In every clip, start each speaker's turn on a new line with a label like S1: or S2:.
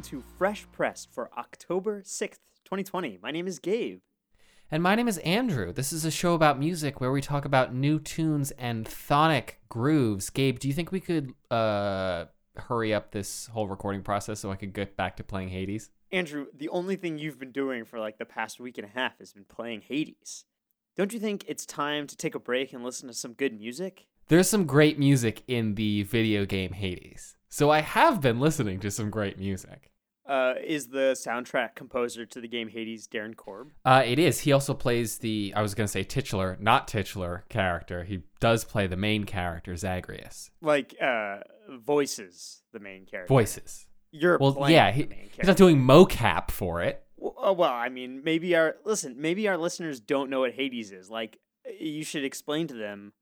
S1: welcome to Fresh Pressed for October 6th, 2020. My name is Gabe.
S2: And my name is Andrew. This is a show about music where we talk about new tunes and chthonic grooves. Gabe, do you think we could uh, hurry up this whole recording process so I could get back to playing Hades?
S1: Andrew, the only thing you've been doing for like the past week and a half has been playing Hades. Don't you think it's time to take a break and listen to some good music?
S2: There's some great music in the video game Hades. So I have been listening to some great music.
S1: Uh, is the soundtrack composer to the game Hades Darren Korb?
S2: Uh, it is. He also plays the, I was going to say titular, not titular character. He does play the main character, Zagreus.
S1: Like, uh, voices the main character.
S2: Voices.
S1: You're
S2: Well, yeah, he, he's not doing mocap for it.
S1: Well, uh, well, I mean, maybe our listen. Maybe our listeners don't know what Hades is. Like, you should explain to them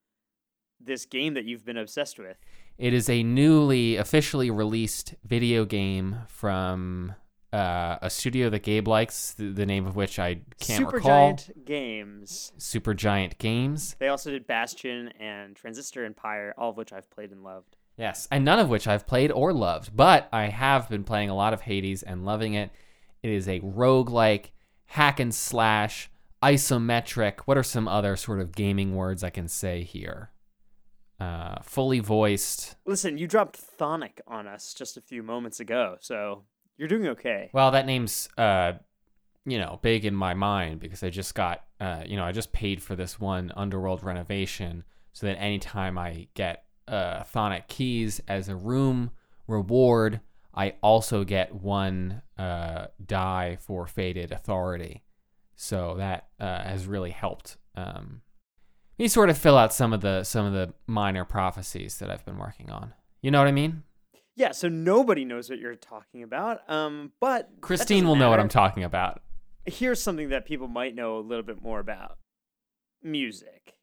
S1: this game that you've been obsessed with.
S2: It is a newly officially released video game from uh, a studio that Gabe likes, the, the name of which I can't
S1: Super
S2: recall.
S1: Giant Games.
S2: Supergiant Games.
S1: They also did Bastion and Transistor and Pyre, all of which I've played and loved.
S2: Yes, and none of which I've played or loved, but I have been playing a lot of Hades and loving it. It is a roguelike, hack and slash, isometric. What are some other sort of gaming words I can say here? Uh, fully voiced.
S1: Listen, you dropped Chthonic on us just a few moments ago, so you're doing okay.
S2: Well, that name's uh, you know, big in my mind because I just got uh, you know, I just paid for this one underworld renovation so that anytime I get uh Chthonic keys as a room reward, I also get one uh die for fated authority. So that uh, has really helped um me sort of fill out some of the some of the minor prophecies that I've been working on. You know what I mean?
S1: Yeah, so nobody knows what you're talking about. Um, but
S2: Christine will know what I'm talking about.
S1: Here's something that people might know a little bit more about: music.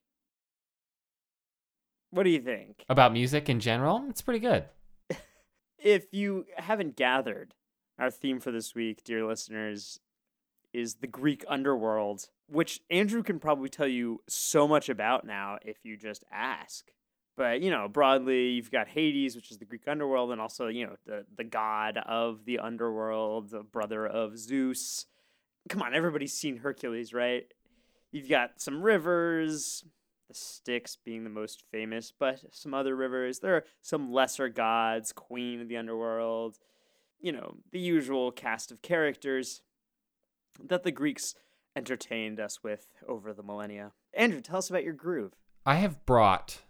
S1: What do you think?
S2: About music in general, it's pretty good.
S1: If you haven't gathered, our theme for this week, dear listeners, is the Greek underworld, which Andrew can probably tell you so much about now if you just ask. But you know, broadly, you've got Hades, which is the Greek underworld, and also you know the the god of the underworld, the brother of Zeus. Come on, everybody's seen Hercules, right? You've got some rivers, the Styx being the most famous, but some other rivers. There are some lesser gods, queen of the underworld, you know, the usual cast of characters that the Greeks entertained us with over the millennia. Andrew, tell us about your groove.
S2: I have brought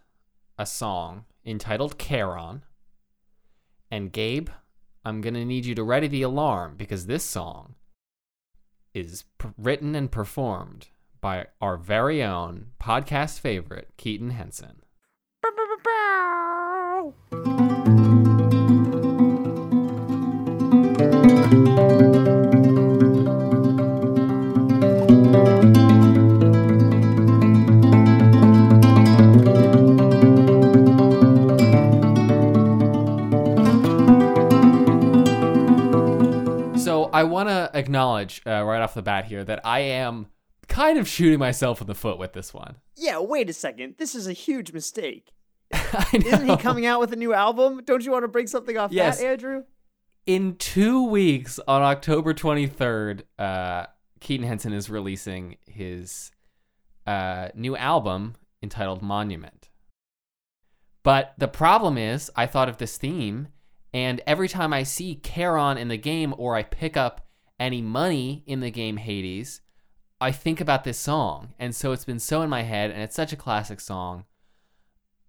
S2: a song entitled Charon. And Gabe, I'm going to need you to ready the alarm because this song is p- written and performed by our very own podcast favorite, Keaton Henson. So I want to acknowledge uh, right off the bat here that I am kind of shooting myself in the foot with this one.
S1: Yeah, wait a second. This is a huge mistake. Isn't he coming out with a new album? Don't you want to bring something off
S2: Yes.
S1: that, Andrew?
S2: in two weeks on October 23rd, uh, Keaton Henson is releasing his uh, new album entitled Monument. But the problem is, I thought of this theme, and every time I see Charon in the game or I pick up any money in the game Hades, I think about this song. And so it's been so in my head, and it's such a classic song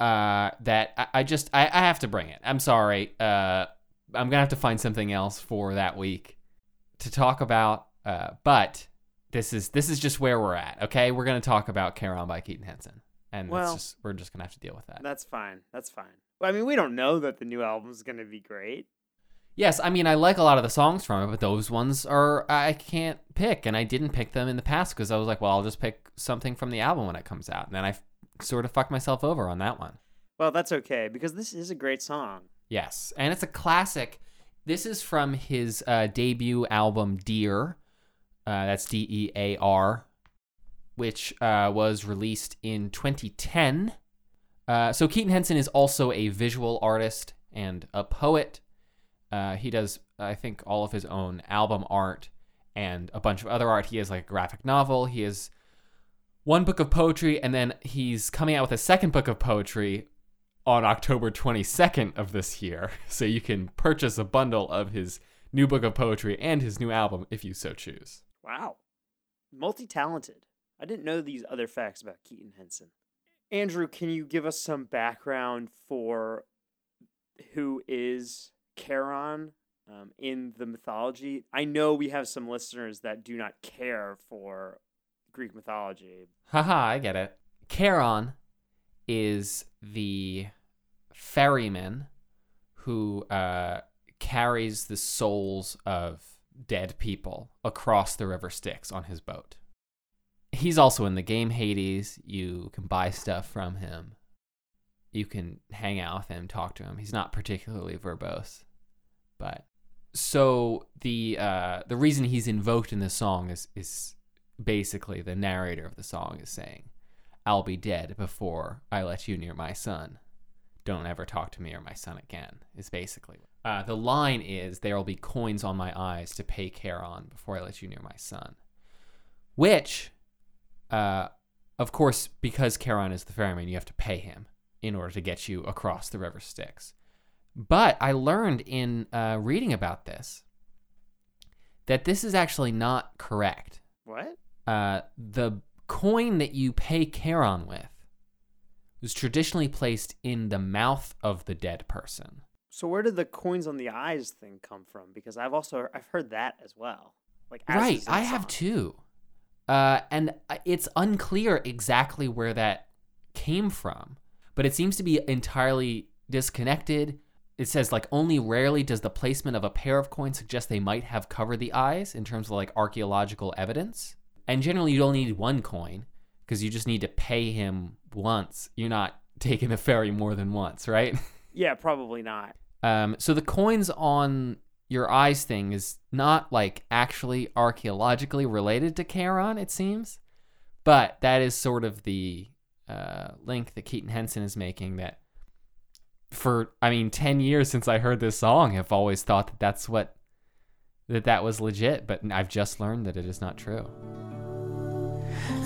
S2: uh, that I, I just I, I have to bring it. I'm sorry. Uh, I'm gonna have to find something else for that week to talk about. Uh, but this is this is just where we're at. Okay, we're gonna talk about Charon by Keaton Henson, and
S1: Well-
S2: it's just we're just gonna have to deal with that.
S1: That's fine. That's fine. I mean, we don't know that the new album's going to be great.
S2: Yes, I mean I like a lot of the songs from it, but those ones are I can't pick, and I didn't pick them in the past because I was like, well, I'll just pick something from the album when it comes out, and then I f- sort of fucked myself over on that one.
S1: Well, that's okay because this is a great song.
S2: Yes, and it's a classic. This is from his uh, debut album, Dear. Uh, that's D E A R, which uh, was released in 2010. Uh, so Keaton Henson is also a visual artist and a poet. Uh, he does, I think, all of his own album art and a bunch of other art. He has like a graphic novel. He has one book of poetry, and then he's coming out with a second book of poetry on October 22nd of this year. So you can purchase a bundle of his new book of poetry and his new album if you so choose.
S1: Wow. Multi talented. I didn't know these other facts about Keaton Henson. Andrew, can you give us some background for who is Charon um, in the mythology? I know we have some listeners that do not care for Greek mythology.
S2: Haha, I get it. Charon is the ferryman who uh, carries the souls of dead people across the river Styx on his boat. He's also in the game Hades. You can buy stuff from him. You can hang out with him, talk to him. He's not particularly verbose, but so the uh, the reason he's invoked in the song is is basically the narrator of the song is saying, "I'll be dead before I let you near my son. Don't ever talk to me or my son again." Is basically uh, the line is, "There will be coins on my eyes to pay Charon before I let you near my son," which, uh, of course, because Charon is the ferryman, you have to pay him in order to get you across the river Styx. But I learned in uh, reading about this that this is actually not correct.
S1: What?
S2: Uh, the coin that you pay Charon with was traditionally placed in the mouth of the dead person.
S1: So where did the coins on the eyes thing come from? Because I've also I've heard that as well. Like
S2: right, I have too. Uh, and it's unclear exactly where that came from, but it seems to be entirely disconnected. It says like only rarely does the placement of a pair of coins suggest they might have covered the eyes in terms of like archaeological evidence. And generally, you don't need one coin because you just need to pay him once. You're not taking the ferry more than once, right?
S1: Yeah, probably not.
S2: Um, so the coins on your eyes thing is not like actually archaeologically related to Charon, it seems, but that is sort of the uh, link that Keaton Henson is making. That for I mean, ten years since I heard this song, I've always thought that that's what that that was legit, but I've just learned that it is not true.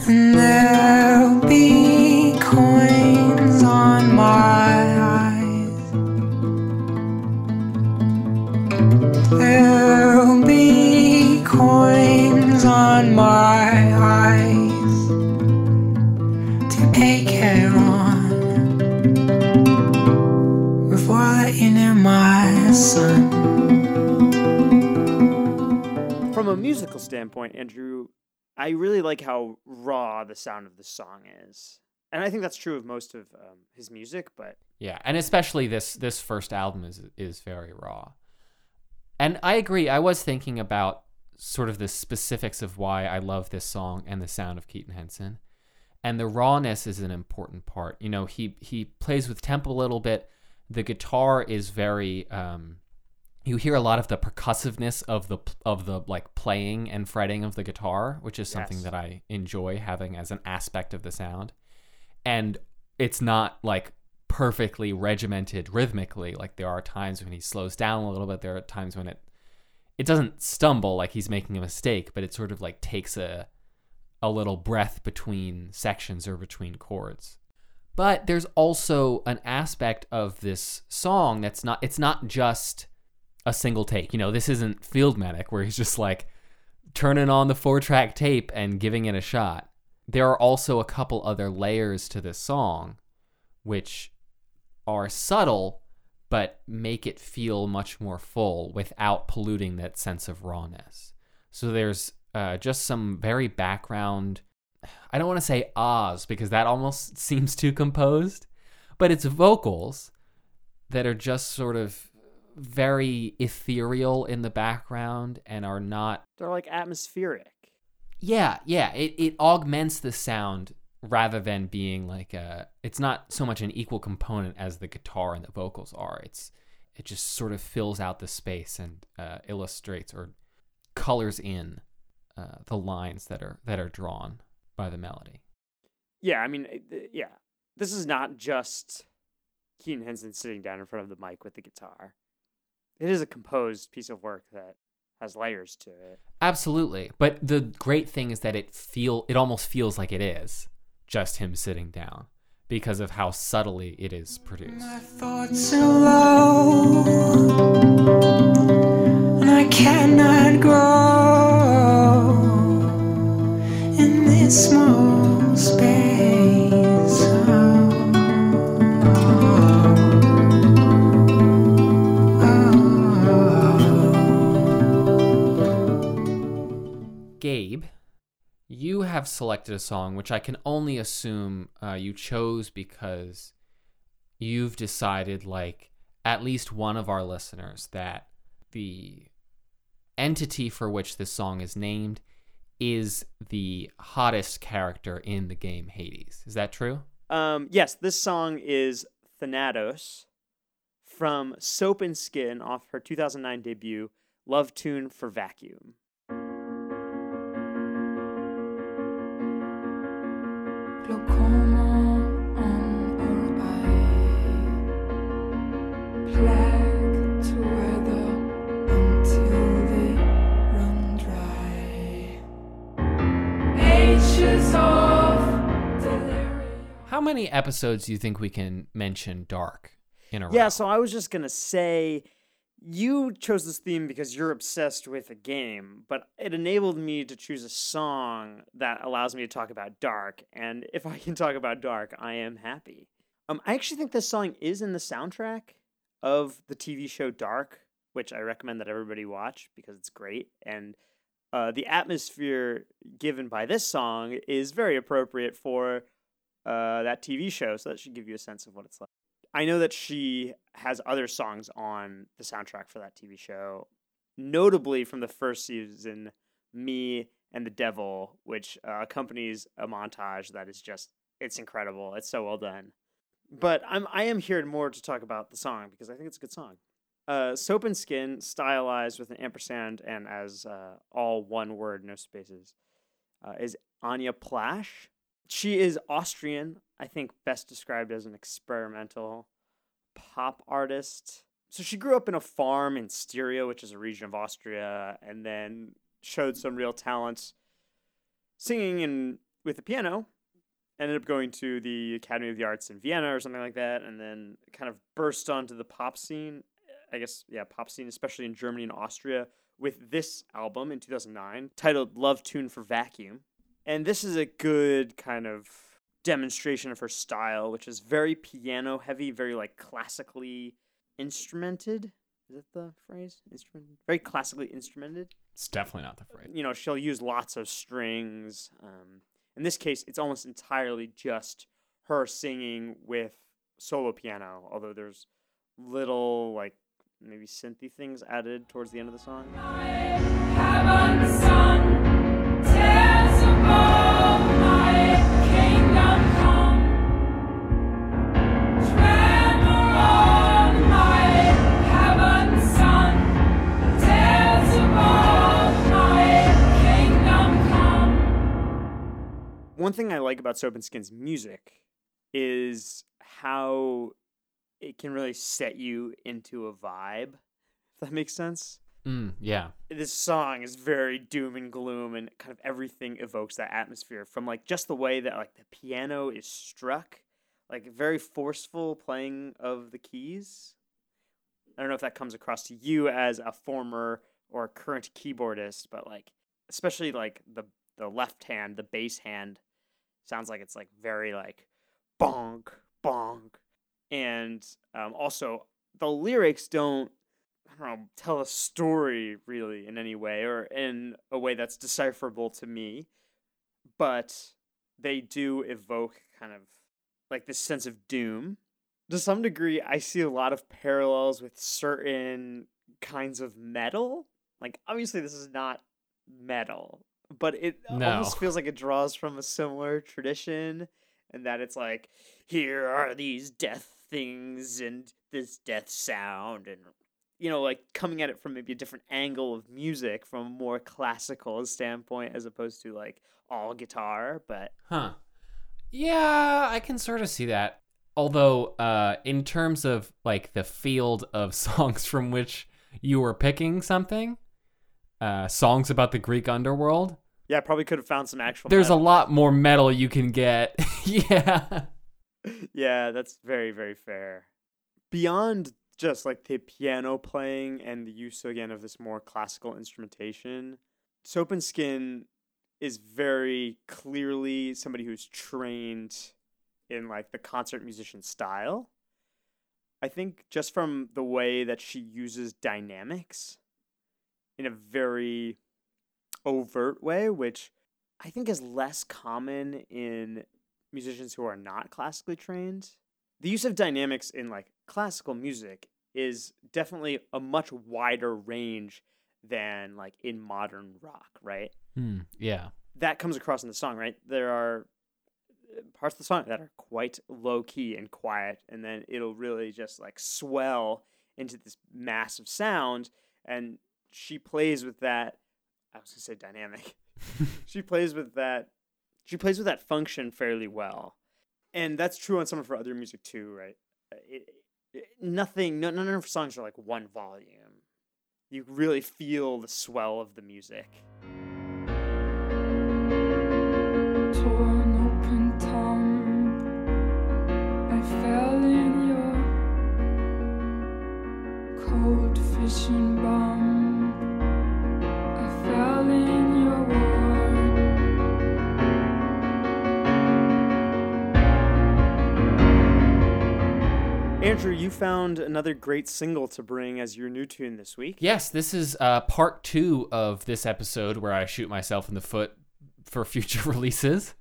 S3: And there'll be coins on my There'll be coins on my eyes to pay Charon before I let you near my son.
S1: From a musical standpoint, Andrew, I really like how raw the sound of the song is. And I think that's true of most of um, his music, but
S2: Yeah, and especially this this first album is is very raw. And I agree. I was thinking about sort of the specifics of why I love this song and the sound of Keaton Henson. And the rawness is an important part. You know, he he plays with tempo a little bit. The guitar is very um you hear a lot of the percussiveness of the of the like playing and fretting of the guitar, which is something
S1: Yes.
S2: that I enjoy having as an aspect of the sound. And it's not like perfectly regimented rhythmically. Like there are times when he slows down a little bit. There are times when it it doesn't stumble like he's making a mistake, but it sort of like takes a a little breath between sections or between chords. But there's also an aspect of this song that's not it's not just a single take. You know, this isn't Field Medic where he's just like turning on the four track tape and giving it a shot. There are also a couple other layers to this song which are subtle but make it feel much more full without polluting that sense of rawness. So there's uh, just some very background. I don't want to say ahs because that almost seems too composed, but it's vocals that are just sort of very ethereal in the background and are not
S1: they're like atmospheric.
S2: yeah, yeah. It it augments the sound rather than being like a. It's not so much an equal component as the guitar and the vocals are. It's it just sort of fills out the space and uh, illustrates or colors in uh, the lines that are that are drawn by the melody.
S1: Yeah, I mean, yeah. This is not just Keaton Henson sitting down in front of the mic with the guitar. it is a composed piece of work that has layers to it.
S2: Absolutely. But the great thing is that it feel it almost feels like it is just him sitting down because of how subtly it is produced. Have selected a song which I can only assume uh, you chose because you've decided, like at least one of our listeners, that the entity for which this song is named is the hottest character in the game Hades. Is that true?
S1: Um, yes, this song is Thanatos from Soap and Skin off her 2009 debut, Love Tune for Vacuum.
S2: How many episodes do you think we can mention Dark in a row?
S1: Yeah, so I was just gonna say, you chose this theme because you're obsessed with a game, but it enabled me to choose a song that allows me to talk about Dark, and if I can talk about Dark, I am happy. Um, I actually think this song is in the soundtrack of the TV show Dark, which I recommend that everybody watch because it's great, and uh, the atmosphere given by this song is very appropriate for uh, that TV show, so that should give you a sense of what it's like. I know that she has other songs on the soundtrack for that TV show, notably from the first season, Me and the Devil, which uh, accompanies a montage that is just it's incredible. It's so well done. But I'm I am here more to talk about the song because I think it's a good song. Uh, Soap and Skin, stylized with an ampersand and as uh, all one word, no spaces, uh, is Anja Plaschg. She is Austrian, I think best described as an experimental pop artist. So she grew up in a farm in Styria, which is a region of Austria, and then showed some real talents singing and with the piano. Ended up going to the Academy of the Arts in Vienna or something like that, and then kind of burst onto the pop scene. I guess, yeah, pop scene, especially in Germany and Austria, with this album in 2009 titled Love Tune for Vacuum. And this is a good kind of demonstration of her style, which is very piano heavy, very like classically instrumented. Is that the phrase? Instrument. Very classically instrumented.
S2: It's definitely not the phrase.
S1: You know, she'll use lots of strings. Um, in this case, it's almost entirely just her singing with solo piano, although there's little like maybe synthy things added towards the end of the song. One thing I like about Soap and Skin's music is how it can really set you into a vibe. If that makes sense.
S2: Mm, yeah.
S1: this song is very doom and gloom and kind of everything evokes that atmosphere from like just the way that like the piano is struck like very forceful playing of the keys i don't know if that comes across to you as a former or current keyboardist but like especially like the the left hand the bass hand sounds like it's like very like bonk bonk and um, also the lyrics don't I don't know, tell a story really in any way or in a way that's decipherable to me, but they do evoke kind of like this sense of doom. To some degree, I see a lot of parallels with certain kinds of metal. Like, obviously, this is not metal, but it
S2: No.
S1: almost feels like it draws from a similar tradition, and that it's like, here are these death things and this death sound, and you know, like coming at it from maybe a different angle of music from a more classical standpoint as opposed to like all guitar. But
S2: Huh. Yeah, I can sort of see that. Although, uh, in terms of like the field of songs from which you were picking something, uh, songs about the Greek underworld,
S1: Yeah, probably could have found some actual.
S2: there's a lot more metal you can get. yeah.
S1: yeah, that's very, very fair. Beyond just like the piano playing and the use again of this more classical instrumentation, Soap and Skin is very clearly somebody who's trained in like the concert musician style. I think just from the way that she uses dynamics in a very overt way, which I think is less common in musicians who are not classically trained. The use of dynamics in like classical music is definitely a much wider range than like in modern rock, right?
S2: Hmm, yeah.
S1: That comes across in the song, right? There are uh, parts of the song that are quite low key and quiet, and then it'll really just like swell into this massive sound. And she plays with that. I was gonna say dynamic. she plays with that. She plays with that function fairly well, and that's true on some of her other music too, right? It, it, nothing, no, none of her songs are like one volume. You really feel the swell of the music.
S3: torn
S1: Andrew, you found another great single to bring as your new tune this week.
S2: Yes, this is uh, part two of this episode where I shoot myself in the foot for future releases.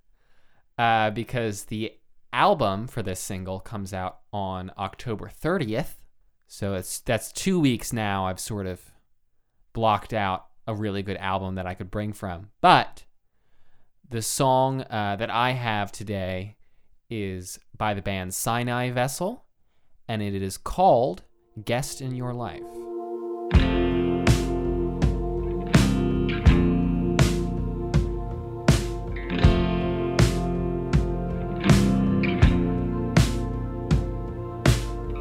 S2: Uh, because the album for this single comes out on October 30th. So it's that's two weeks now. I've sort of blocked out a really good album that I could bring from. But the song uh, that I have today is by the band Sinai Vessel, and it is called Guest in Your Life.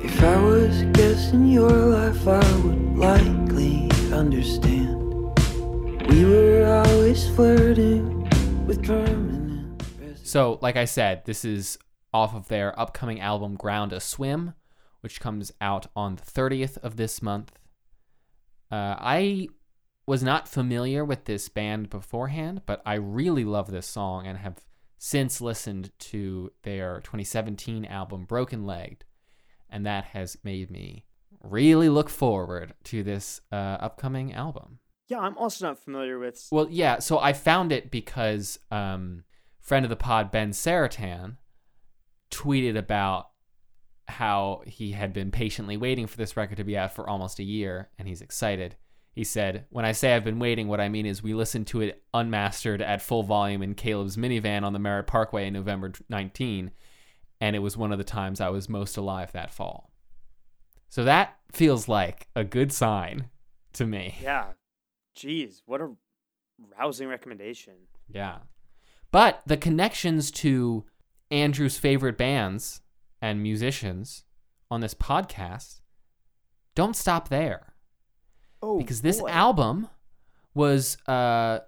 S4: If I was a guest in your life, I would likely understand. We were always flirting with permanent.
S2: So, like I said, this is off of their upcoming album Ground Aswim, which comes out on the 30th of this month. Uh, I was not familiar with this band beforehand, but I really love this song and have since listened to their 2017 album Broken Legged, and that has made me really look forward to this uh, upcoming album.
S1: Yeah, I'm also not familiar with.
S2: Well, yeah. So I found it because um, friend of the pod Ben Seretan tweeted about how he had been patiently waiting for this record to be out for almost a year, and he's excited. He said, "When I say I've been waiting, what I mean is we listened to it unmastered at full volume in Caleb's minivan on the Merritt Parkway in November 19, and it was one of the times I was most alive that fall." So that feels like a good sign to me.
S1: Yeah, jeez, what a rousing recommendation.
S2: Yeah. But the connections to Andrew's favorite bands and musicians on this podcast don't stop there.
S1: Oh,
S2: Because this
S1: boy.
S2: album was uh,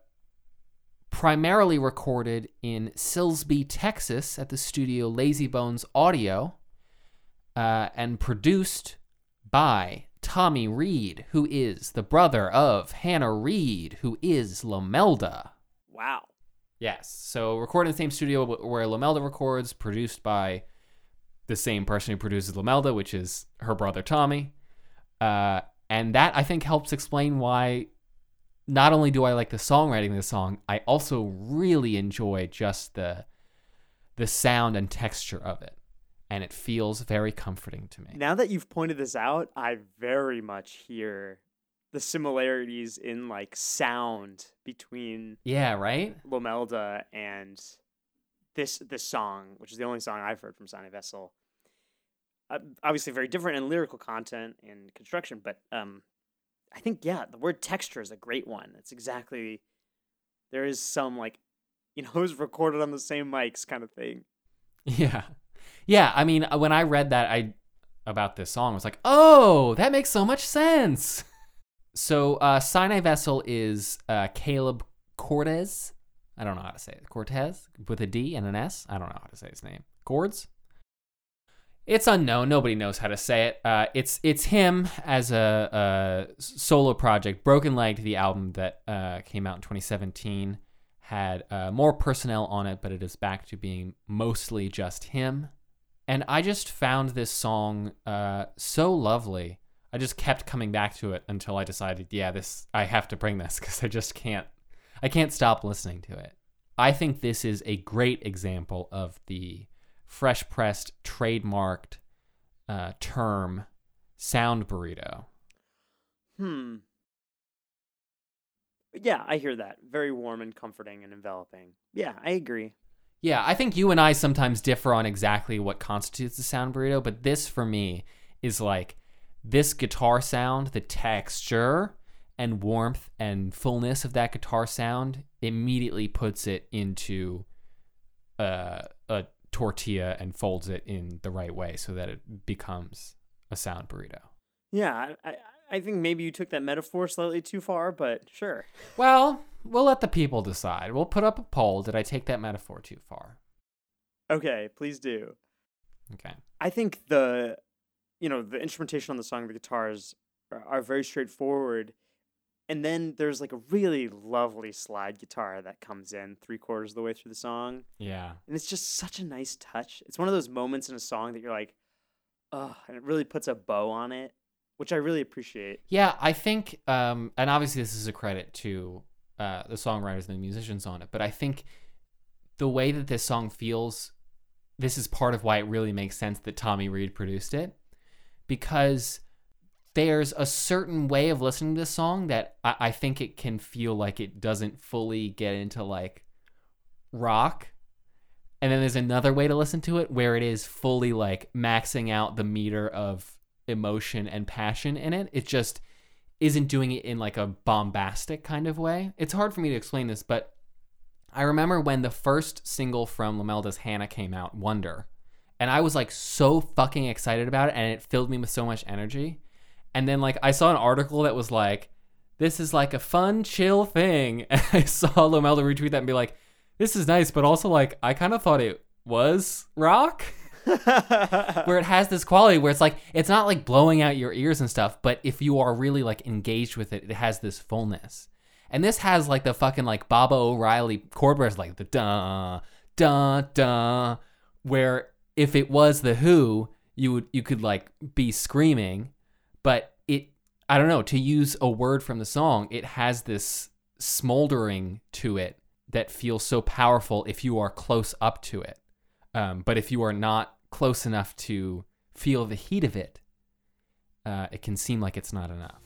S2: primarily recorded in Silsbee, Texas at the studio Lazy Bones Audio uh, and produced by Tommy Read, who is the brother of Hannah Read, who is Lomelda.
S1: Wow.
S2: Yes. So recorded in the same studio where Lomelda records, produced by the same person who produces Lomelda, which is her brother Tommy. Uh, and that I think helps explain why not only do I like the songwriting of the song, I also really enjoy just the the sound and texture of it. And it feels very comforting to me.
S1: Now that you've pointed this out, I very much hear the similarities in like sound between
S2: yeah, right?
S1: Lomelda and this this song, which is the only song I've heard from Sinai Vessel. Uh, obviously, very different in lyrical content and construction, but um, I think yeah, the word texture is a great one. It's exactly there is some like you know it was recorded on the same mics kind of thing.
S2: Yeah. Yeah, I mean, uh, when I read that I about this song, I was like, "Oh, that makes so much sense." So uh, Sinai Vessel is uh, Caleb Cordes. I don't know how to say it. Cordes with a D and an S. I don't know how to say his name. Cords. It's unknown. Nobody knows how to say it. Uh, it's it's him as a, a solo project. Broken Legged, the album that uh, came out in 2017, had uh, more personnel on it, but it is back to being mostly just him. And I just found this song uh, so lovely. I just kept coming back to it until I decided, yeah, this I have to bring this because I just can't I can't stop listening to it. I think this is a great example of the fresh pressed, trademarked uh, term sound burrito.
S1: Hmm. Yeah, I hear that. Very warm and comforting and enveloping. Yeah, I agree.
S2: Yeah, I think you and I sometimes differ on exactly what constitutes a sound burrito, but this for me is like this guitar sound, the texture and warmth and fullness of that guitar sound immediately puts it into uh, a tortilla and folds it in the right way so that it becomes a sound burrito.
S1: Yeah, I, I, think maybe you took that metaphor slightly too far, but sure.
S2: Well, we'll let the people decide. We'll put up a poll. Did I take that metaphor too far?
S1: Okay, please do.
S2: Okay.
S1: I think the, you know, the instrumentation on the song, the guitars are very straightforward. And then there's like a really lovely slide guitar that comes in three quarters of the way through the song.
S2: Yeah.
S1: And it's just such a nice touch. It's one of those moments in a song that you're like, oh, and it really puts a bow on it, which I really appreciate.
S2: Yeah, I think, um, and obviously this is a credit to uh, the songwriters and the musicians on it, but I think the way that this song feels, this is part of why it really makes sense that Tommy Read produced it, because there's a certain way of listening to this song that I, I think it can feel like it doesn't fully get into like rock. And then there's another way to listen to it where it is fully like maxing out the meter of emotion and passion in it. It just isn't doing it in like a bombastic kind of way. It's hard for me to explain this, but I remember when the first single from Lomelda's Hannah came out, Wonder, and I was like so fucking excited about it and it filled me with so much energy. And then like I saw an article that was like, this is like a fun, chill thing. And I saw Lomelda retweet that and be like, this is nice, but also like I kind of thought it was rock. where it has this quality where it's like it's not like blowing out your ears and stuff, but if you are really like engaged with it, it has this fullness. And this has like the fucking like Baba O'Riley chord where it's like the da da da where if it was the Who, you would you could like be screaming, but it I don't know, to use a word from the song, it has this smoldering to it that feels so powerful if you are close up to it. Um, but if you are not close enough to feel the heat of it, uh, it can seem like it's not enough.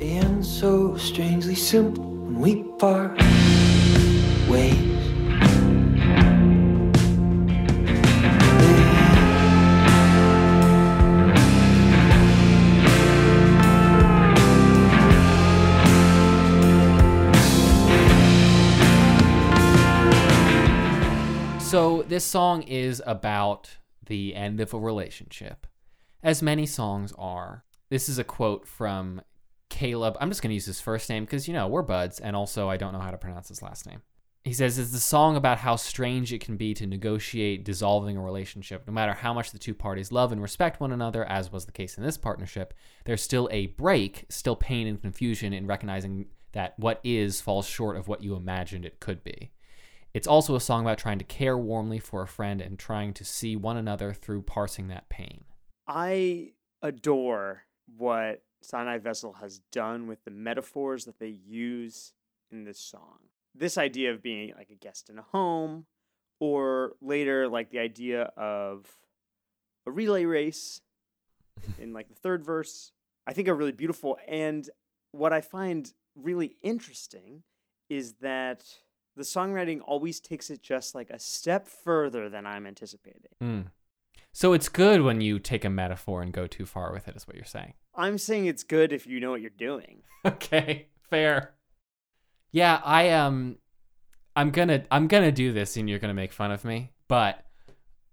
S4: And so strangely simple when we part ways.
S2: This song is about the end of a relationship, as many songs are. This is a quote from Caleb. I'm just going to use his first name because, you know, we're buds, and also I don't know how to pronounce his last name. He says, It's the song about how strange it can be to negotiate dissolving a relationship. No matter how much the two parties love and respect one another, as was the case in this partnership, there's still a break, still pain and confusion in recognizing that what is falls short of what you imagined it could be. It's also a song about trying to care warmly for a friend and trying to see one another through parsing that pain.
S1: I adore what Sinai Vessel has done with the metaphors that they use in this song. This idea of being like a guest in a home, or later, like the idea of a relay race in like the third verse, I think are really beautiful. And what I find really interesting is that the songwriting always takes it just like a step further than I'm anticipating.
S2: Mm. So it's good when you take a metaphor and go too far with it, is what you're saying.
S1: I'm saying it's good if you know what you're doing.
S2: Okay, fair. Yeah, I um I'm gonna I'm gonna do this and you're gonna make fun of me, but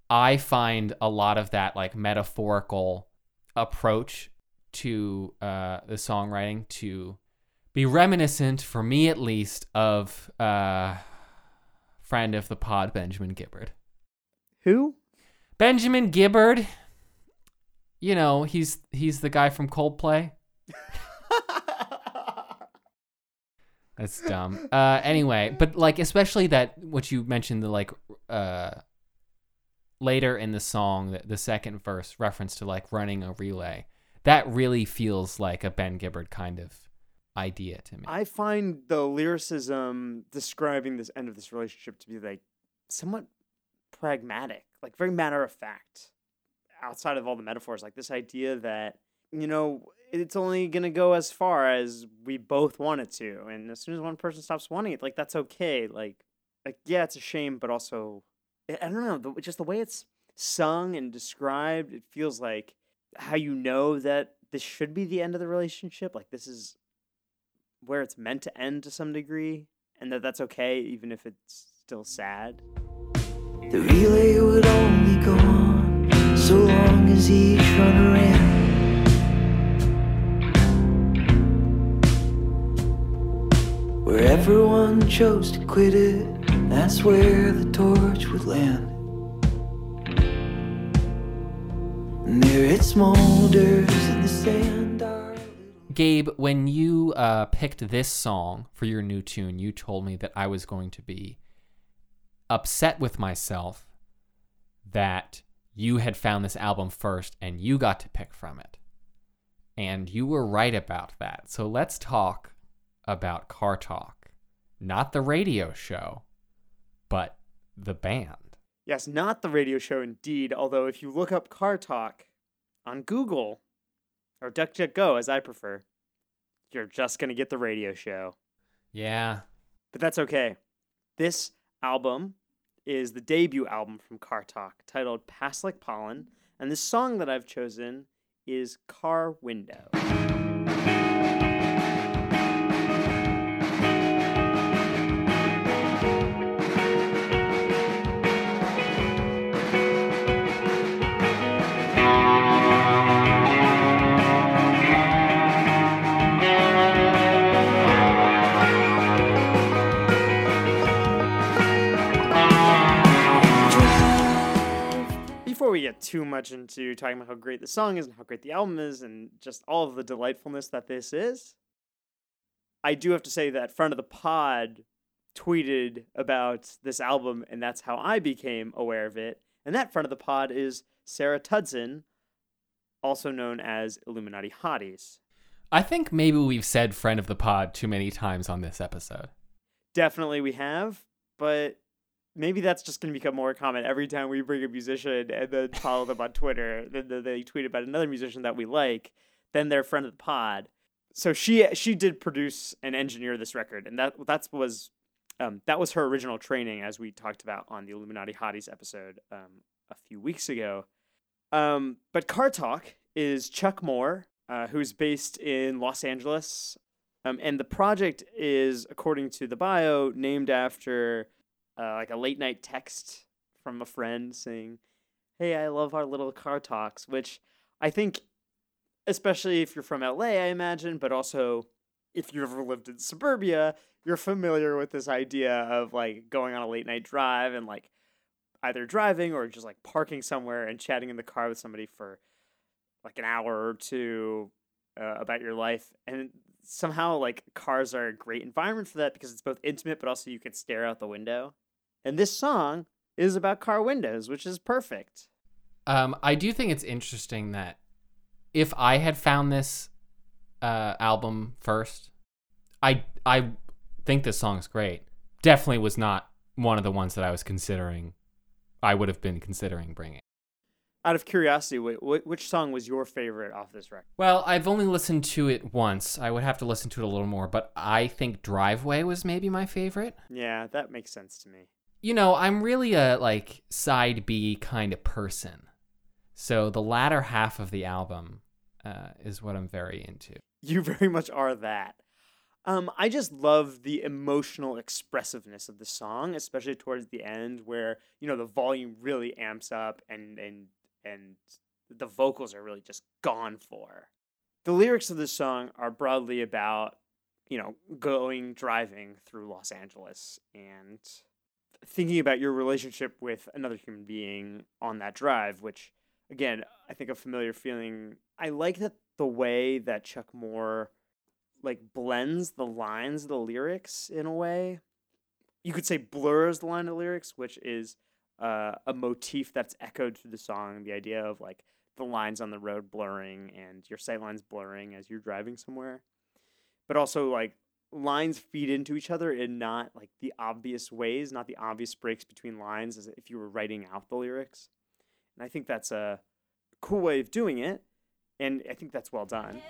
S2: I find a lot of that like metaphorical approach to uh, the songwriting to be reminiscent, for me at least, of uh, friend of the pod, Benjamin Gibbard.
S1: Who?
S2: Benjamin Gibbard, you know, he's he's the guy from Coldplay. That's dumb. Uh, anyway, but like especially that what you mentioned the like uh later in the song the, the second verse reference to like running a relay. That really feels like a Ben Gibbard kind of idea to me.
S1: I find the lyricism describing this end of this relationship to be like somewhat pragmatic, like very matter of fact. Outside of all the metaphors, like this idea that you know it's only gonna go as far as we both want it to, and as soon as one person stops wanting it, like that's okay. Like, like yeah, it's a shame, but also I I don't know, the, just the way it's sung and described, it feels like how you know that this should be the end of the relationship. Like this is where it's meant to end to some degree, and that that's okay, even if it's still sad.
S4: The relay would only go on so long as each runner ran. Where everyone chose to quit it, that's where the torch would land. And there it smolders in the sand.
S2: Gabe, when you uh, picked this song for your new tune, you told me that I was going to be upset with myself that you had found this album first and you got to pick from it. And you were right about that. So let's talk about Car Talk. Not the radio show, but the band.
S1: Yes, not the radio show indeed, although if you look up Car Talk on Google or DuckDuckGo as I prefer, you're just going to get the radio show.
S2: Yeah.
S1: But that's okay. This album is the debut album from Car Talk titled Pass Like Pollen, and the song that I've chosen is Car Window. Before we get too much into talking about how great the song is and how great the album is and just all of the delightfulness that this is, I do have to say that friend of the pod tweeted about this album, and that's how I became aware of it. And that friend of the pod is Sarah Tudzin, also known as Illuminati Hotties.
S2: I think maybe we've said friend of the pod too many times on this episode.
S1: Definitely we have, but maybe that's just going to become more common every time we bring a musician and then follow them on Twitter. Then they tweet about another musician that we like, then they're friend of the pod. So she she did produce and engineer this record, and that that was um, that was her original training, as we talked about on the Illuminati Hotties episode um, a few weeks ago. Um, but Car Talk is Chuck Moore, uh, who's based in Los Angeles, um, and the project is, according to the bio, named after uh, like a late night text from a friend saying, "Hey, I love our little car talks," which I think, especially if you're from LA, I imagine, but also if you've ever lived in suburbia, you're familiar with this idea of like going on a late night drive and like either driving or just like parking somewhere and chatting in the car with somebody for like an hour or two uh, about your life. And somehow like cars are a great environment for that because it's both intimate but also you can stare out the window and this song is about car windows which is perfect
S2: Um, I do think it's interesting that if I had found this uh, album first, I I think this song's great. Definitely was not one of the ones that I was considering. I would have been considering bringing.
S1: out of curiosity wh- wh- which song was your favorite off this record
S2: Well, I've only listened to it once. I would have to listen to it a little more, but I think Driveway was maybe my favorite.
S1: yeah that makes sense to me
S2: You know, I'm really a like side B kind of person. So the latter half of the album uh, is what I'm very into.
S1: you very much are that um, I just love the emotional expressiveness of the song, especially towards the end, where you know the volume really amps up and and and the vocals are really just gone for. the lyrics of this song are broadly about, you know, going driving through Los Angeles and thinking about your relationship with another human being on that drive, which again, I think a familiar feeling. I like that the way that Chuck Moore like blends the lines of the lyrics in a way. You could say blurs the line of lyrics, which is uh, a motif that's echoed through the song. The idea of like the lines on the road blurring and your sight lines blurring as you're driving somewhere, but also like lines feed into each other in not like the obvious ways, not the obvious breaks between lines as if you were writing out the lyrics. And I think that's a cool way of doing it, and I think that's well done.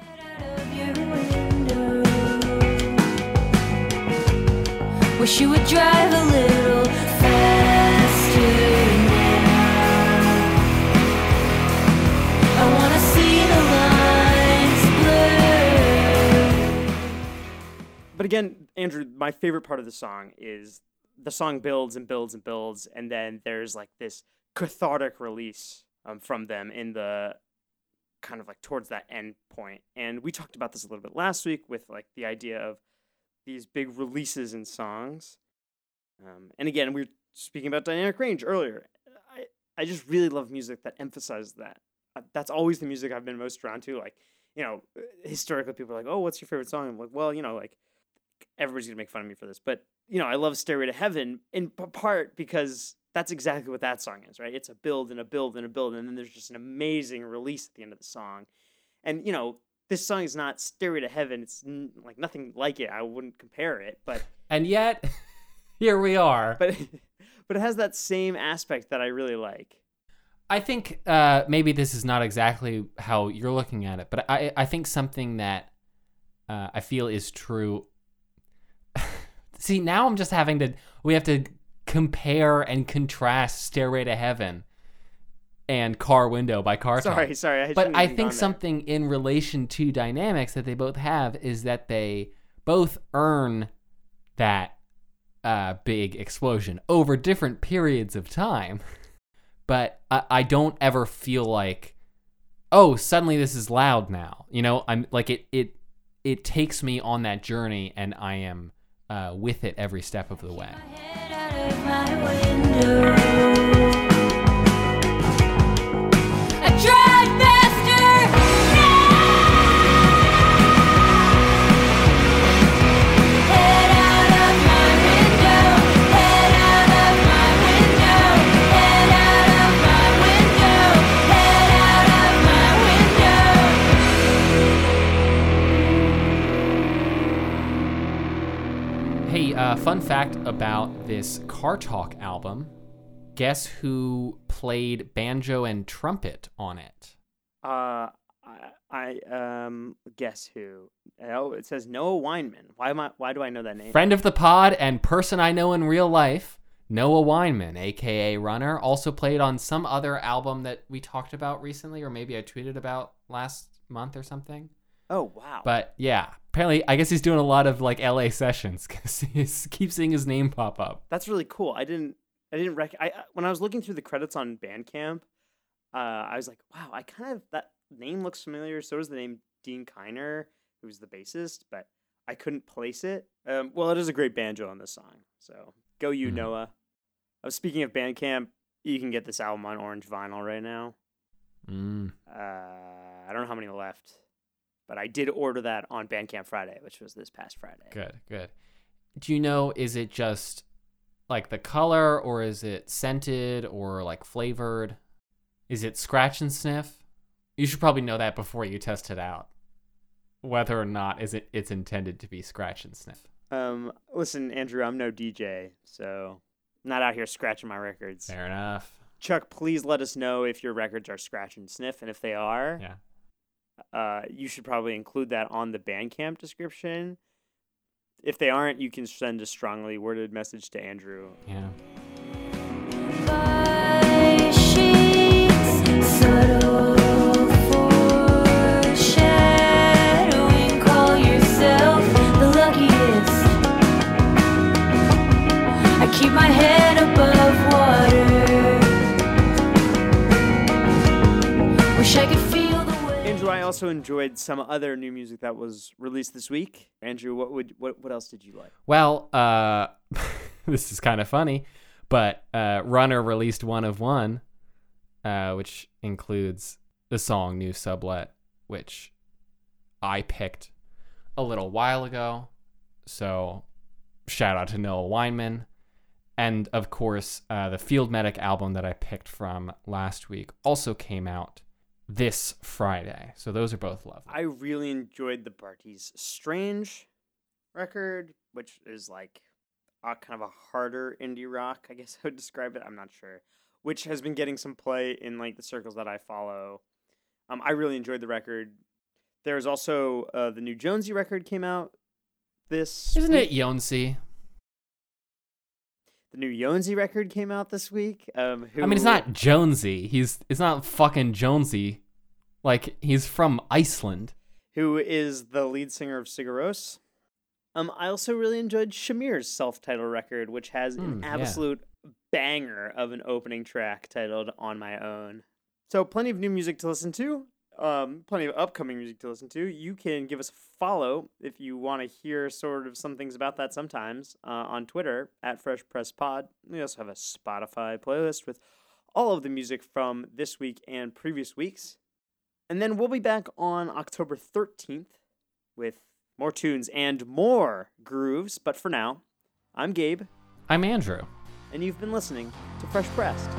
S5: Wish you would drive a little
S1: But again, Andrew, my favorite part of the song is the song builds and builds and builds, and then there's like this cathartic release um, from them in the kind of like towards that end point. And we talked about this a little bit last week with like the idea of these big releases in songs. Um, and again, we were speaking about dynamic range earlier. I, I just really love music that emphasizes that. Uh, that's always the music I've been most drawn to. Like, you know, historically, people are like, oh, what's your favorite song? I'm like, well, you know, like, everybody's to make fun of me for this. But, you know, I love Stairway to Heaven in part because that's exactly what that song is, right? It's a build and a build and a build. And then there's just an amazing release at the end of the song. And, you know, this song is not Stairway to Heaven. It's n- like nothing like it. I wouldn't compare it. But,
S2: And yet, here we are.
S1: but, but it has that same aspect that I really like.
S2: I think uh, maybe this is not exactly how you're looking at it, but I, I think something that uh, I feel is true. See, now I'm just having to, we have to compare and contrast Stairway to Heaven and Car Window by Car.
S1: Sorry, sorry. I
S2: but I think
S1: gone there.
S2: something in relation to dynamics that they both have is that they both earn that uh, big explosion over different periods of time. But I, I don't ever feel like, oh, suddenly this is loud now. You know, I'm like it it it takes me on that journey, and I am uh, with it every step of the way. This Car Talk album. Guess who played banjo and trumpet on it?
S1: Uh, I, I um guess who? Oh, it says Noah Weinman. Why am I? Why do I know that name?
S2: Friend of the pod and person I know in real life, Noah Weinman, aka Runnner, also played on some other album that we talked about recently, or maybe I tweeted about last month or something.
S1: Oh wow.
S2: But yeah, apparently, I guess he's doing a lot of like LA sessions because he keeps seeing his name pop up.
S1: That's really cool. I didn't. I didn't rec. I when I was looking through the credits on Bandcamp, uh, I was like, wow. I kind of that name looks familiar. So does the name Dean Kiner, who's the bassist, but I couldn't place it. Um, well, it is a great banjo on this song. So go you,
S2: Mhm.
S1: Noah. I was speaking of Bandcamp. You can get this album on orange vinyl right now.
S2: Mm.
S1: Uh, I don't know how many left, but I did order that on Bandcamp Friday, which was this past Friday.
S2: Good, good. Do you know, is it just like the color or is it scented or like flavored? Is it scratch and sniff? You should probably know that before you test it out. Whether or not is it it's intended to be scratch and sniff.
S1: Um, listen, Andrew, I'm no DJ, so I'm not out here scratching my records.
S2: Fair enough.
S1: Chuck, please let us know if your records are scratch and sniff, and if they are,
S2: Yeah.
S1: Uh, you should probably include that on the Bandcamp description. If they aren't, you can send a strongly worded message to Andrew.
S2: Yeah.
S5: By sheets, subtle foreshadowing. Call yourself the luckiest. I keep my head
S1: Andrew, I also enjoyed some other new music that was released this week. Andrew, what would what what else did you like?
S2: Well, uh, this is kind of funny, but uh, Runnner released one of one, uh, which includes the song "New Sublet," which I picked a little while ago. So, shout out to Noah Weinman, and of course, uh, the Field Medic album that I picked from last week also came out this Friday. So those are both lovely.
S1: I really enjoyed the Bartees Strange record, which is like a kind of a harder indie rock, I guess I would describe it. I'm not sure. Which has been getting some play in like the circles that I follow. Um, I really enjoyed the record. There's also uh, the new Jonesy record came out this
S2: Isn't
S1: week.
S2: it Jónsi?
S1: The new Jonesy record came out this week. Um, who,
S2: I mean, it's not Jonesy. He's it's not fucking Jonesy. Like he's from Iceland.
S1: who is the lead singer of Sigur Rós. Um, I also really enjoyed Shamir's self-titled record, which has an
S2: Mm, yeah.
S1: absolute banger of an opening track titled "On My Own." So, plenty of new music to listen to. Um, plenty of upcoming music to listen to. You can give us a follow if you want to hear sort of some things about that sometimes uh, on Twitter at Fresh Press Pod. We also have a Spotify playlist with all of the music from this week and previous weeks. And then we'll be back on October 13th with more tunes and more grooves. But for now, I'm Gabe,
S2: I'm Andrew.
S1: and you've been listening to Fresh Pressed.